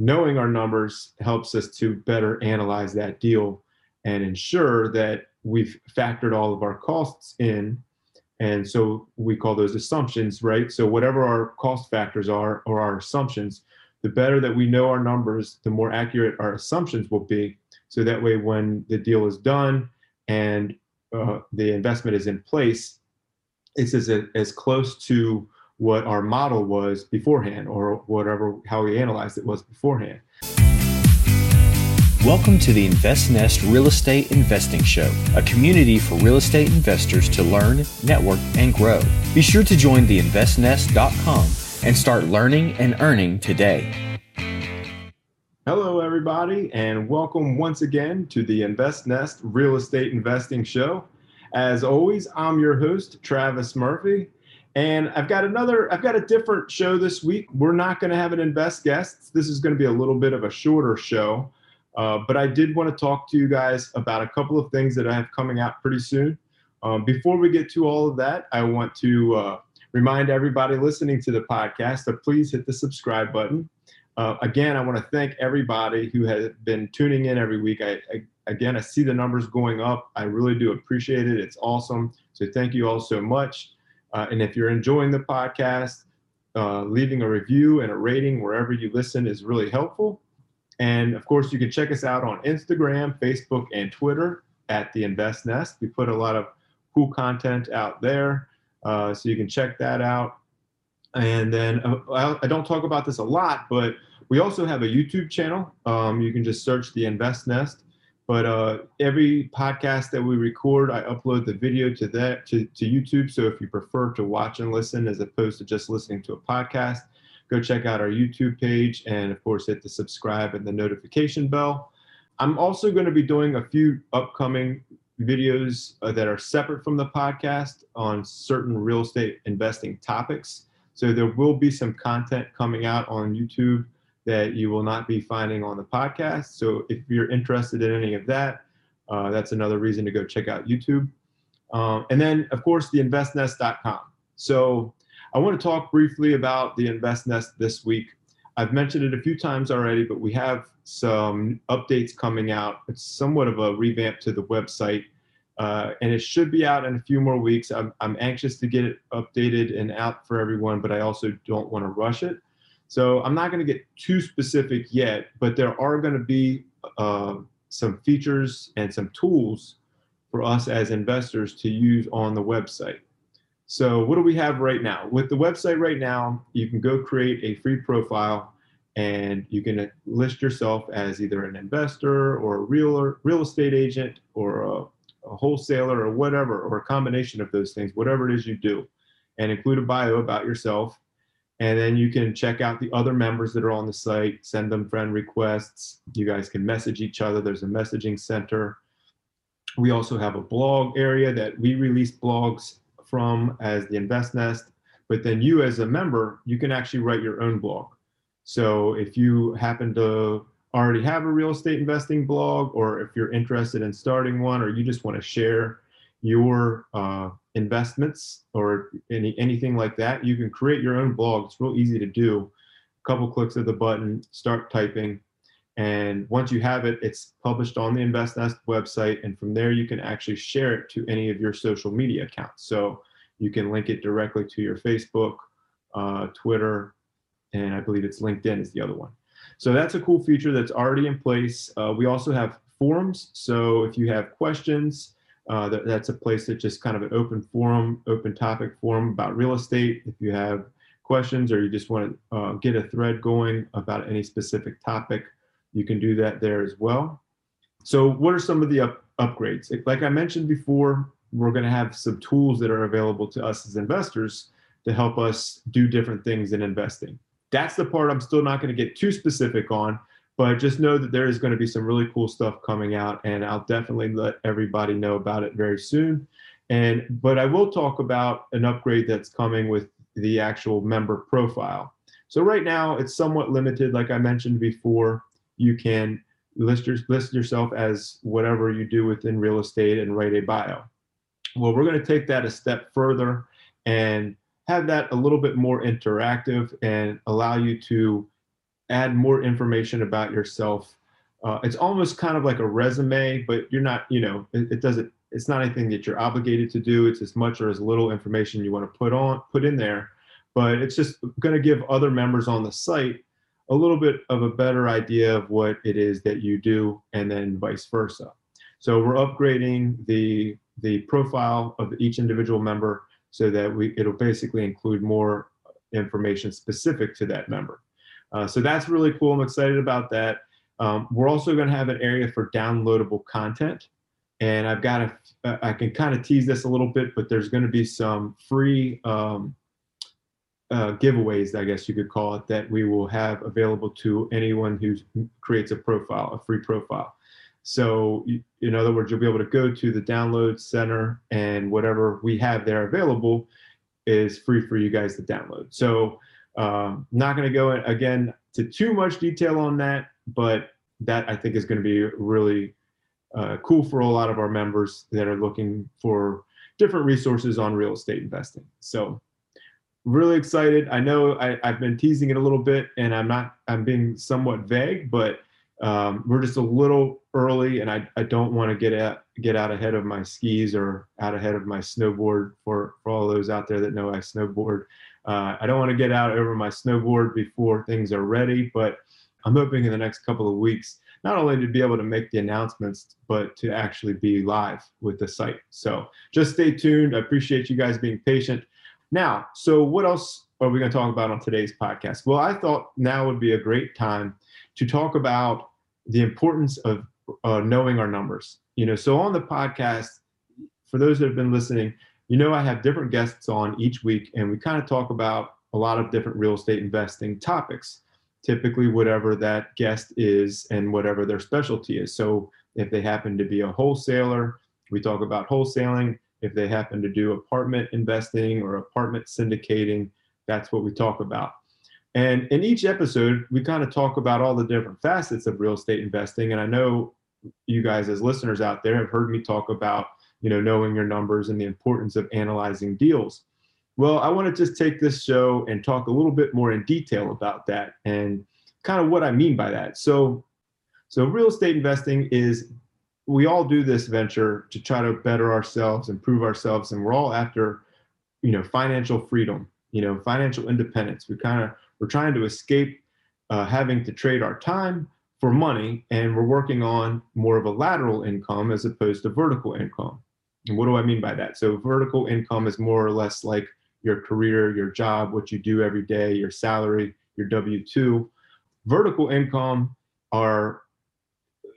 knowing our numbers helps us to better analyze that deal and ensure that we've factored all of our costs in. And so we call those assumptions, right? So whatever our cost factors are or our assumptions, the better that we know our numbers, the more accurate our assumptions will be. So that way, when the deal is done and uh, the investment is in place, it's as, as close to what our model was beforehand or whatever, how we analyzed it was beforehand. Welcome to the InvestNest Real Estate Investing Show, a community for real estate investors to learn, network, and grow. Be sure to join the investnest.com and start learning and earning today. Hello, everybody, and welcome once again to the InvestNest Real Estate Investing Show. As always, I'm your host, Travis Murphy. And I've got another, I've got a different show this week. We're not going to have an invest guest. This is going to be a little bit of a shorter show. Uh, but I did want to talk to you guys about a couple of things that I have coming out pretty soon. Um, before we get to all of that, I want to uh, remind everybody listening to the podcast to please hit the subscribe button. Uh, again, I want to thank everybody who has been tuning in every week. I, I, again, I see the numbers going up. I really do appreciate it. It's awesome. So thank you all so much. Uh, and if you're enjoying the podcast, uh, leaving a review and a rating wherever you listen is really helpful. And of course, you can check us out on Instagram, Facebook, and Twitter at the Invest Nest. We put a lot of cool content out there, uh, so you can check that out. And then uh, I don't talk about this a lot, but we also have a YouTube channel. Um, you can just search the Invest Nest. But uh, every podcast that we record, I upload the video to that to, to YouTube. So if you prefer to watch and listen as opposed to just listening to a podcast, go check out our YouTube page and of course hit the subscribe and the notification bell. I'm also going to be doing a few upcoming videos uh, that are separate from the podcast on certain real estate investing topics. So there will be some content coming out on YouTube that you will not be finding on the podcast. So if you're interested in any of that, uh, that's another reason to go check out YouTube. Um, and then, of course, the investnest.com. So I want to talk briefly about the InvestNest this week. I've mentioned it a few times already, but we have some updates coming out. It's somewhat of a revamp to the website, uh, and it should be out in a few more weeks. I'm, I'm anxious to get it updated and out for everyone, but I also don't want to rush it. So I'm not going to get too specific yet, but there are going to be uh, some features and some tools for us as investors to use on the website. So what do we have right now? With the website right now, you can go create a free profile and you can list yourself as either an investor or a real, real estate agent or a, a wholesaler or whatever, or a combination of those things, whatever it is you do, and include a bio about yourself and then you can check out the other members that are on the site, send them friend requests. You guys can message each other. There's a messaging center. We also have a blog area that we release blogs from as the Invest Nest. But then you, as a member, you can actually write your own blog. So if you happen to already have a real estate investing blog, or if you're interested in starting one, or you just want to share your uh, investments or any anything like that, you can create your own blog. It's real easy to do. A couple clicks of the button, start typing, and once you have it, it's published on the InvestNest website, and from there you can actually share it to any of your social media accounts. So you can link it directly to your Facebook, uh, Twitter, and I believe it's LinkedIn is the other one. So that's a cool feature that's already in place. Uh, we also have forums. So if you have questions, uh, that, that's a place that just kind of an open forum, open topic forum about real estate. If you have questions or you just want to uh, get a thread going about any specific topic, you can do that there as well. So, what are some of the up- upgrades? Like I mentioned before, we're going to have some tools that are available to us as investors to help us do different things in investing. That's the part I'm still not going to get too specific on but just know that there is going to be some really cool stuff coming out and i'll definitely let everybody know about it very soon. And but i will talk about an upgrade that's coming with the actual member profile. So right now it's somewhat limited like i mentioned before. You can list, your, list yourself as whatever you do within real estate and write a bio. Well we're going to take that a step further and have that a little bit more interactive and allow you to add more information about yourself. Uh, it's almost kind of like a resume, but you're not, you know, it, it, doesn't, it's not anything that you're obligated to do. It's as much or as little information you want to put on, put in there, but it's just going to give other members on the site a little bit of a better idea of what it is that you do and then vice versa. So we're upgrading the, the profile of each individual member so that we, it'll basically include more information specific to that member. Uh, so that's really cool. I'm excited about that. Um, we're also going to have an area for downloadable content. And I've got a, uh, I can kind of tease this a little bit, but there's going to be some free um, uh, giveaways, I guess you could call it, that we will have available to anyone who creates a profile, a free profile. So, in other words, you'll be able to go to the download center and whatever we have there available is free for you guys to download. So, um, not going to go in, again to too much detail on that, but that I think is going to be really uh, cool for a lot of our members that are looking for different resources on real estate investing. So, really excited. I know I, have been teasing it a little bit, and I'm not. I'm being somewhat vague, but um, we're just a little early, and I, I don't want to get out get out ahead of my skis or out ahead of my snowboard. For for all those out there that know I snowboard, uh, I don't want to get out over my snowboard before things are ready. But I'm hoping in the next couple of weeks, not only to be able to make the announcements, but to actually be live with the site. So just stay tuned. I appreciate you guys being patient. Now, so what else are we going to talk about on today's podcast? Well, I thought now would be a great time to talk about the importance of uh, knowing our numbers. You know, so on the podcast, for those that have been listening, you know, I have different guests on each week, and we kind of talk about a lot of different real estate investing topics, typically, whatever that guest is and whatever their specialty is. So, if they happen to be a wholesaler, we talk about wholesaling if they happen to do apartment investing or apartment syndicating, that's what we talk about. And in each episode, we kind of talk about all the different facets of real estate investing. And I know you guys, as listeners out there, have heard me talk about you know knowing your numbers and the importance of analyzing deals. Well, I want to just take this show and talk a little bit more in detail about that and kind of what I mean by that. So, so real estate investing is we all do this venture to try to better ourselves, improve ourselves, and we're all after, you know, financial freedom, you know, financial independence. We kind of we're trying to escape uh, having to trade our time for money, and we're working on more of a lateral income as opposed to vertical income. And what do I mean by that? So vertical income is more or less like your career, your job, what you do every day, your salary, your W two. Vertical income are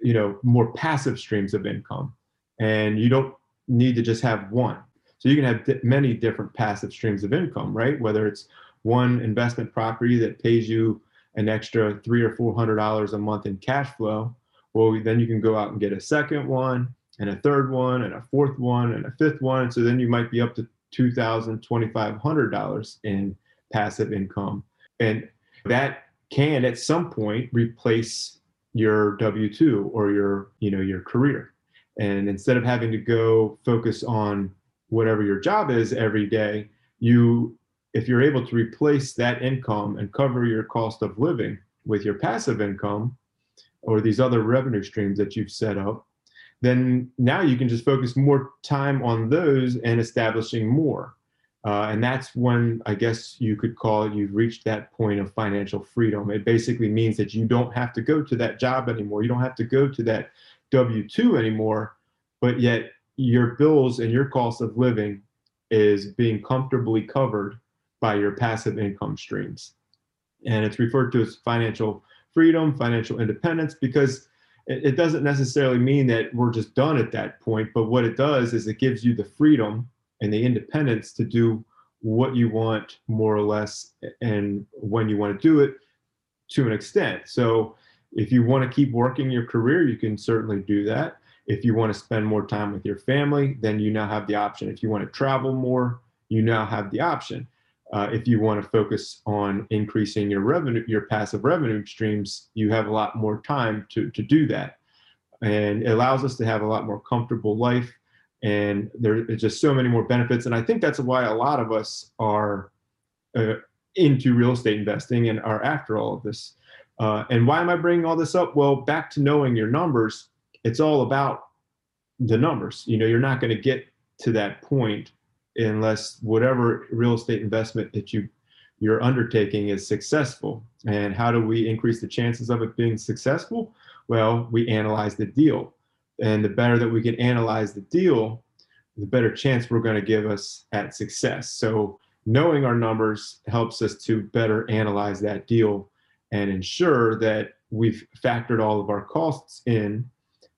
you know more passive streams of income and you don't need to just have one so you can have many different passive streams of income right whether it's one investment property that pays you an extra three or four hundred dollars a month in cash flow well then you can go out and get a second one and a third one and a fourth one and a fifth one. So then you might be up to two thousand twenty five hundred dollars in passive income. And that can at some point replace your w2 or your you know your career. And instead of having to go focus on whatever your job is every day you if you're able to replace that income and cover your cost of living with your passive income or these other revenue streams that you've set up then now you can just focus more time on those and establishing more uh, and that's when I guess you could call it you've reached that point of financial freedom. It basically means that you don't have to go to that job anymore. You don't have to go to that W 2 anymore, but yet your bills and your cost of living is being comfortably covered by your passive income streams. And it's referred to as financial freedom, financial independence, because it doesn't necessarily mean that we're just done at that point, but what it does is it gives you the freedom and the independence to do what you want more or less and when you want to do it to an extent. So if you want to keep working your career, you can certainly do that. If you want to spend more time with your family, then you now have the option. If you want to travel more, you now have the option. Uh, if you want to focus on increasing your revenue, your passive revenue streams, you have a lot more time to, to do that. And it allows us to have a lot more comfortable life and there's just so many more benefits and i think that's why a lot of us are uh, into real estate investing and are after all of this Uh, and why am I bringing all this up? Well, back to knowing your numbers, it's all about the numbers. You know, you're not going to get to that point unless whatever real estate investment that you you're undertaking is successful. And how do we increase the chances of it being successful? Well, we analyze the deal. And the better that we can analyze the deal, the better chance we're going to give us at success. So knowing our numbers helps us to better analyze that deal and ensure that we've factored all of our costs in.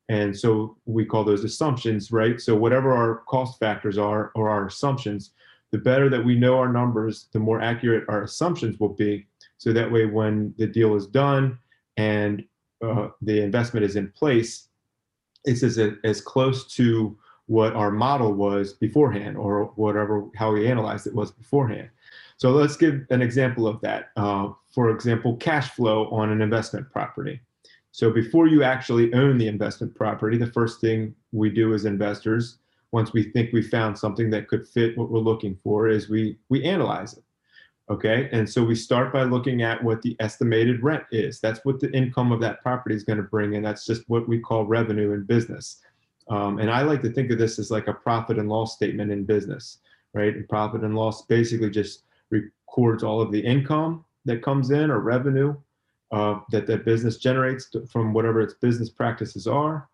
And so we call those assumptions, right? So whatever our cost factors are or our assumptions, the better that we know our numbers, the more accurate our assumptions will be. So that way, when the deal is done and uh, the investment is in place, it's as, as close to what our model was beforehand or whatever how we analyzed it was beforehand so let's give an example of that uh, for example cash flow on an investment property so before you actually own the investment property the first thing we do as investors once we think we found something that could fit what we're looking for is we we analyze it okay? And so we start by looking at what the estimated rent is. That's what the income of that property is going to bring in. That's just what we call revenue in business. Um, and I like to think of this as like a profit and loss statement in business, right? And profit and loss basically just records all of the income that comes in or revenue uh, that that business generates from whatever its business practices are,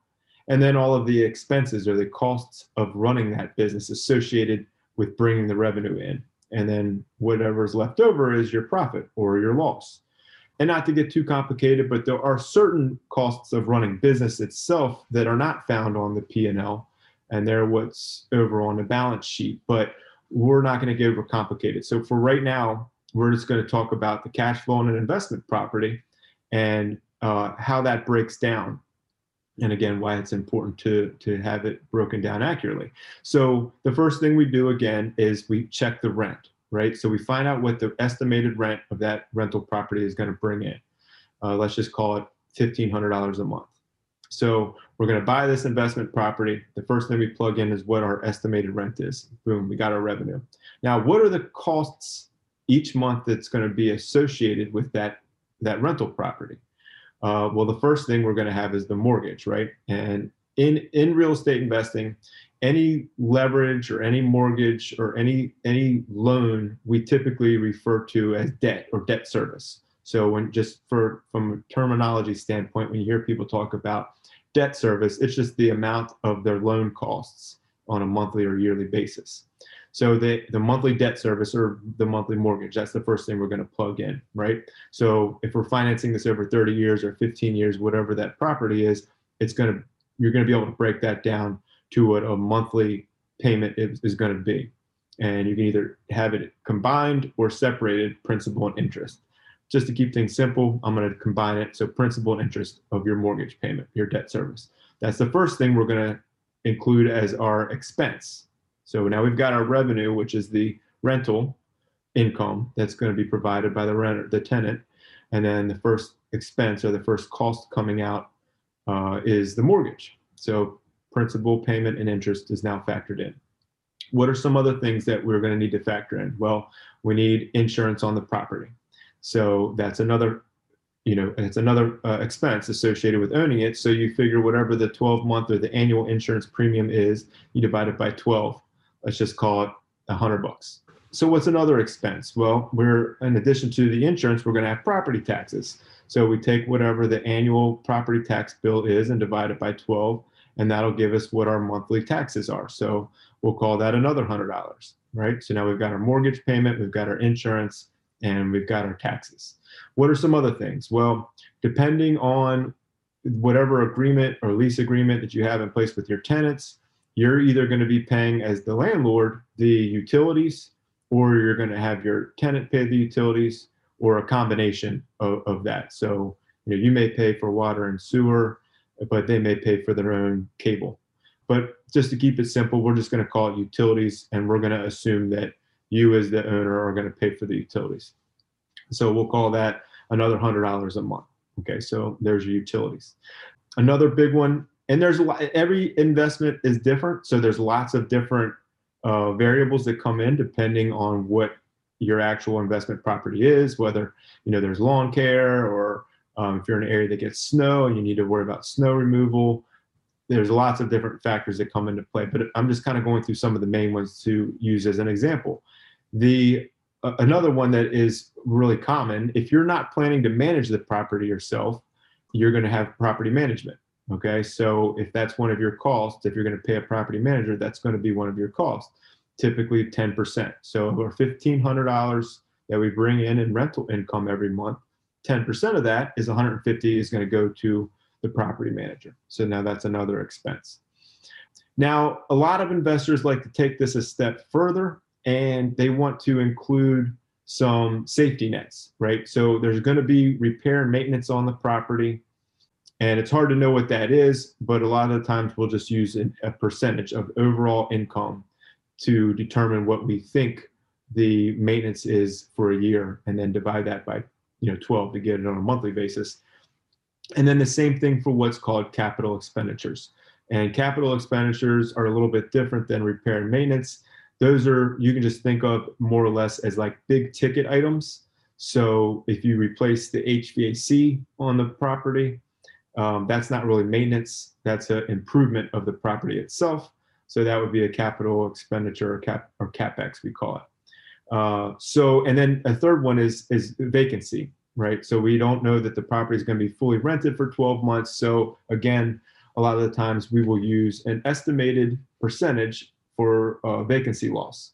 and then all of the expenses or the costs of running that business associated with bringing the revenue in. And then whatever's left over is your profit or your loss and not to get too complicated, but there are certain costs of running business itself that are not found on the P&L, and they're what's over on the balance sheet. But we're not going to get over complicated. So for right now, we're just going to talk about the cash flow on an investment property and uh, how that breaks down. And again, why it's important to, to have it broken down accurately. So the first thing we do again is we check the rent right? So we find out what the estimated rent of that rental property is going to bring in. Uh, let's just call it $1,500 a month. So we're going to buy this investment property. The first thing we plug in is what our estimated rent is. Boom, we got our revenue. Now, what are the costs each month that's going to be associated with that, that rental property? Uh, well, the first thing we're going to have is the mortgage, right? And in, in real estate investing, any leverage or any mortgage or any any loan we typically refer to as debt or debt service so when just for from a terminology standpoint when you hear people talk about debt service it's just the amount of their loan costs on a monthly or yearly basis so the the monthly debt service or the monthly mortgage that's the first thing we're going to plug in right so if we're financing this over 30 years or 15 years whatever that property is it's going to you're going to be able to break that down to what a monthly payment is, is going to be. And you can either have it combined or separated principal and interest. Just to keep things simple, I'm going to combine it. So principal and interest of your mortgage payment, your debt service. That's the first thing we're going to include as our expense. So now we've got our revenue, which is the rental income that's going to be provided by the renter, the tenant. And then the first expense or the first cost coming out uh, is the mortgage. So principal payment and interest is now factored in. What are some other things that we're going to need to factor in? Well, we need insurance on the property. So that's another, you know, it's another uh, expense associated with owning it. So you figure whatever the 12 month or the annual insurance premium is, you divide it by 12. Let's just call it a hundred bucks. So what's another expense? Well, we're in addition to the insurance, we're going to have property taxes. So we take whatever the annual property tax bill is and divide it by 12 and that'll give us what our monthly taxes are. So we'll call that another $100, right? So now we've got our mortgage payment, we've got our insurance, and we've got our taxes. What are some other things? Well, depending on whatever agreement or lease agreement that you have in place with your tenants, you're either going to be paying as the landlord the utilities, or you're going to have your tenant pay the utilities, or a combination of, of that. So you know you may pay for water and sewer, but they may pay for their own cable. But just to keep it simple, we're just going to call it utilities, and we're going to assume that you, as the owner, are going to pay for the utilities. So we'll call that another hundred dollars a month. Okay, so there's your utilities. Another big one, and there's every investment is different, so there's lots of different uh, variables that come in depending on what your actual investment property is, whether you know there's lawn care or Um, if you're in an area that gets snow and you need to worry about snow removal, there's lots of different factors that come into play. But I'm just kind of going through some of the main ones to use as an example. The uh, another one that is really common if you're not planning to manage the property yourself, you're going to have property management. Okay, so if that's one of your costs, if you're going to pay a property manager, that's going to be one of your costs, typically 10%. So our $1,500 that we bring in in rental income every month, 10% of that is 150 is going to go to the property manager. So now that's another expense. Now, a lot of investors like to take this a step further and they want to include some safety nets, right? So there's going to be repair and maintenance on the property and it's hard to know what that is, but a lot of times we'll just use an, a percentage of overall income to determine what we think the maintenance is for a year and then divide that by you know 12 to get it on a monthly basis. And then the same thing for what's called capital expenditures. And capital expenditures are a little bit different than repair and maintenance. Those are, you can just think of more or less as like big ticket items. So if you replace the HVAC on the property, um, that's not really maintenance. That's an improvement of the property itself. So that would be a capital expenditure or cap or capex we call it. Uh, so and then a third one is is vacancy, right? So we don't know that the property is going to be fully rented for 12 months. So again, a lot of the times we will use an estimated percentage for uh, vacancy loss.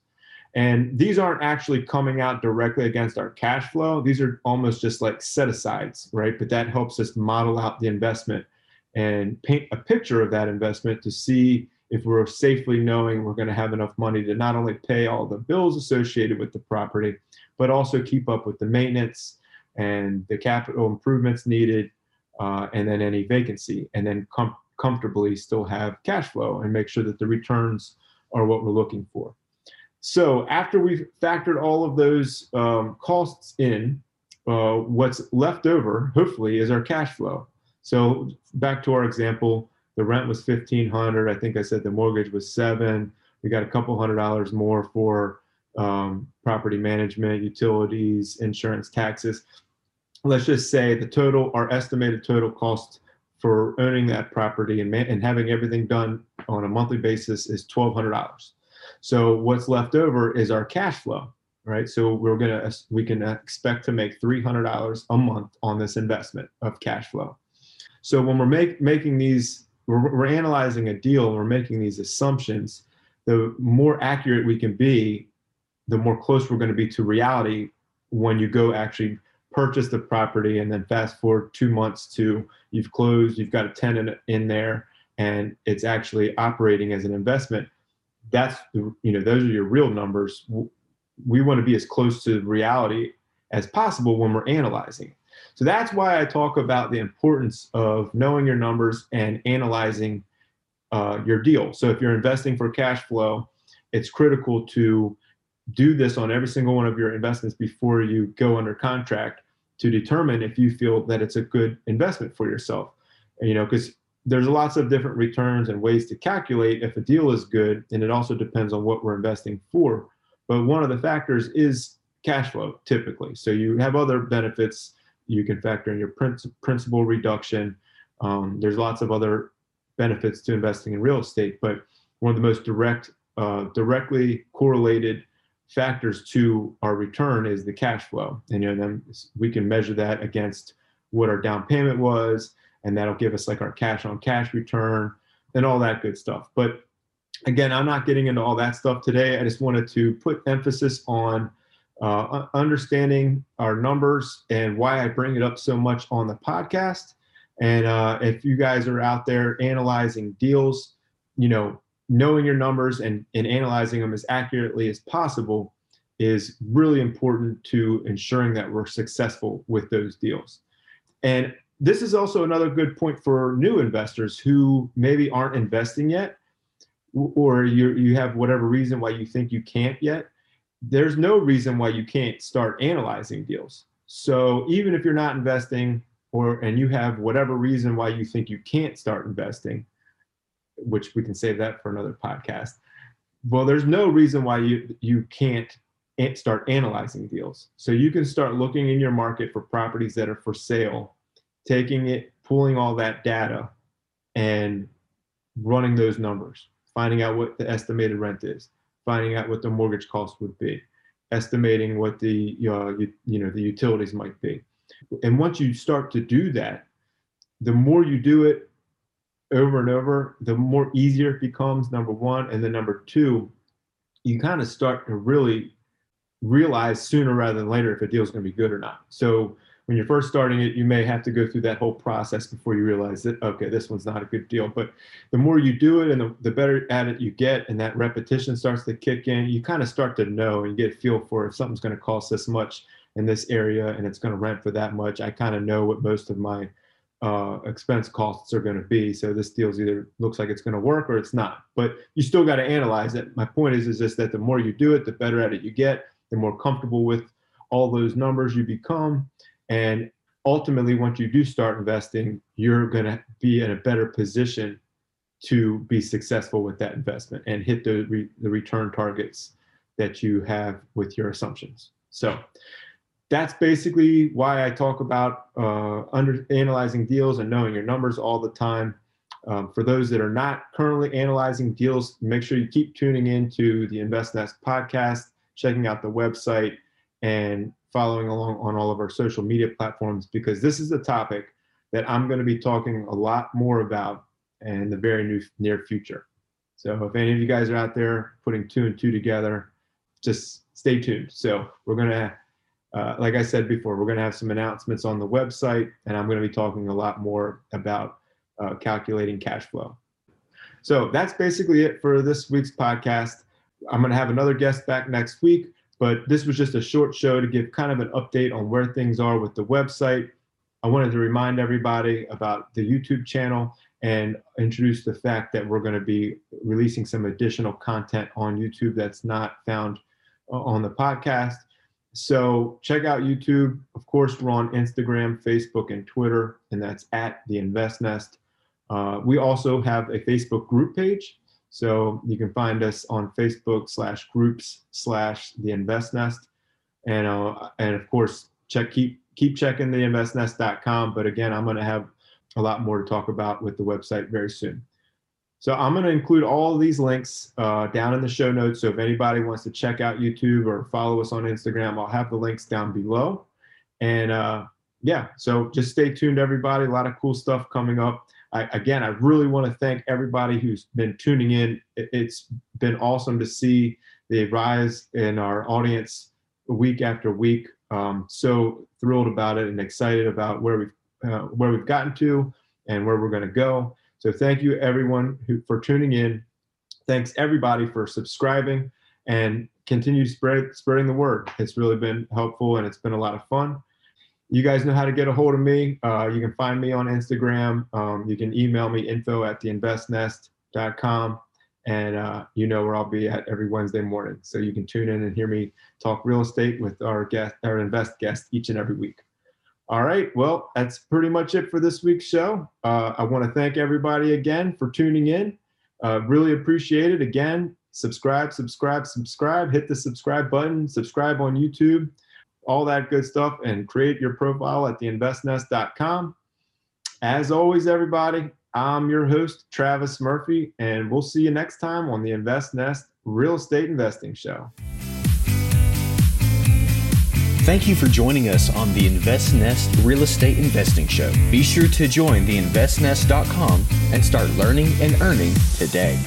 And these aren't actually coming out directly against our cash flow. These are almost just like set asides, right? But that helps us model out the investment and paint a picture of that investment to see if we're safely knowing we're going to have enough money to not only pay all the bills associated with the property, but also keep up with the maintenance and the capital improvements needed, uh, and then any vacancy, and then com- comfortably still have cash flow and make sure that the returns are what we're looking for. So after we've factored all of those um, costs in, uh, what's left over, hopefully, is our cash flow. So back to our example, the rent was fifteen hundred. I think I said the mortgage was seven. We got a couple hundred dollars more for um, property management, utilities, insurance, taxes. Let's just say the total, our estimated total cost for owning that property and, and having everything done on a monthly basis is twelve hundred dollars. So what's left over is our cash flow, right? So we're gonna we can expect to make three hundred dollars a month on this investment of cash flow. So when we're make, making these, we're, we're analyzing a deal, we're making these assumptions. The more accurate we can be, the more close we're going to be to reality when you go actually purchase the property and then fast forward two months to you've closed, you've got a tenant in there, and it's actually operating as an investment that's the, you know those are your real numbers. We want to be as close to reality as possible when we're analyzing. So that's why i talk about the importance of knowing your numbers and analyzing uh, your deal. So if you're investing for cash flow it's critical to do this on every single one of your investments before you go under contract to determine if you feel that it's a good investment for yourself. You know because there's lots of different returns and ways to calculate if a deal is good, and it also depends on what we're investing for. But one of the factors is cash flow typically. So you have other benefits. You can factor in your principal reduction. Um, there's lots of other benefits to investing in real estate, but one of the most direct, uh, directly correlated factors to our return is the cash flow. And you know, then we can measure that against what our down payment was, and that'll give us like our cash on cash return and all that good stuff. But again, I'm not getting into all that stuff today. I just wanted to put emphasis on uh, understanding our numbers and why I bring it up so much on the podcast. And uh, if you guys are out there analyzing deals, you know, knowing your numbers and, and analyzing them as accurately as possible is really important to ensuring that we're successful with those deals. And this is also another good point for new investors who maybe aren't investing yet or you you have whatever reason why you think you can't yet. There's no reason why you can't start analyzing deals. So even if you're not investing or and you have whatever reason why you think you can't start investing which we can save that for another podcast well there's no reason why you you can't start analyzing deals. So you can start looking in your market for properties that are for sale taking it, pulling all that data, and running those numbers, finding out what the estimated rent is, finding out what the mortgage cost would be, estimating what the uh, you, you know the utilities might be. And once you start to do that, the more you do it over and over, the more easier it becomes. Number one, and then number two, you kind of start to really realize sooner rather than later if a deal is going to be good or not. So when you're first starting it, you may have to go through that whole process before you realize that, okay, this one's not a good deal. But the more you do it and the, the better at it you get, and that repetition starts to kick in, you kind of start to know and get a feel for if something's going to cost this much in this area and it's going to rent for that much. I kind of know what most of my uh, expense costs are going to be. So this deal's either looks like it's going to work or it's not. But you still got to analyze it. My point is, is just that the more you do it, the better at it you get, the more comfortable with all those numbers you become and ultimately, once you do start investing, you're going to be in a better position to be successful with that investment and hit the, re- the return targets that you have with your assumptions. So that's basically why I talk about uh, under analyzing deals and knowing your numbers all the time. Um, for those that are not currently analyzing deals, make sure you keep tuning in to the InvestNest podcast, checking out the website, and following along on all of our social media platforms because this is a topic that I'm going to be talking a lot more about in the very new, near future. So if any of you guys are out there putting two and two together, just stay tuned. So we're going to, uh, like I said before, we're going to have some announcements on the website, and I'm going to be talking a lot more about uh, calculating cash flow. So that's basically it for this week's podcast. I'm going to have another guest back next week. But this was just a short show to give kind of an update on where things are with the website. I wanted to remind everybody about the YouTube channel and introduce the fact that we're going to be releasing some additional content on YouTube that's not found on the podcast. So check out YouTube. Of course, we're on Instagram, Facebook, and Twitter, and that's at the Invest Nest. Uh, we also have a Facebook group page. So you can find us on Facebook slash groups slash the Invest Nest, and uh, and of course check keep keep checking the investnest.com. But again, I'm going to have a lot more to talk about with the website very soon. So I'm going to include all these links uh, down in the show notes. So if anybody wants to check out YouTube or follow us on Instagram, I'll have the links down below. And uh, yeah, so just stay tuned, everybody. A lot of cool stuff coming up. I, again, I really want to thank everybody who's been tuning in. It's been awesome to see the rise in our audience week after week. Um, so thrilled about it and excited about where we've uh, where we've gotten to and where we're going to go. So thank you everyone who, for tuning in. Thanks everybody for subscribing and continue spread spreading the word. It's really been helpful and it's been a lot of fun you guys know how to get a hold of me. Uh, you can find me on Instagram. Um, you can email me info at theinvestnest.com. And uh, you know where I'll be at every Wednesday morning. So you can tune in and hear me talk real estate with our guest, our invest guest each and every week. All right. Well, that's pretty much it for this week's show. Uh, I want to thank everybody again for tuning in. Uh, really appreciate it. Again, subscribe, subscribe, subscribe. Hit the subscribe button. Subscribe on YouTube all that good stuff, and create your profile at theinvestnest.com. As always, everybody, I'm your host, Travis Murphy, and we'll see you next time on the Invest Nest Real Estate Investing Show. Thank you for joining us on the Invest Nest Real Estate Investing Show. Be sure to join the investnest.com and start learning and earning today.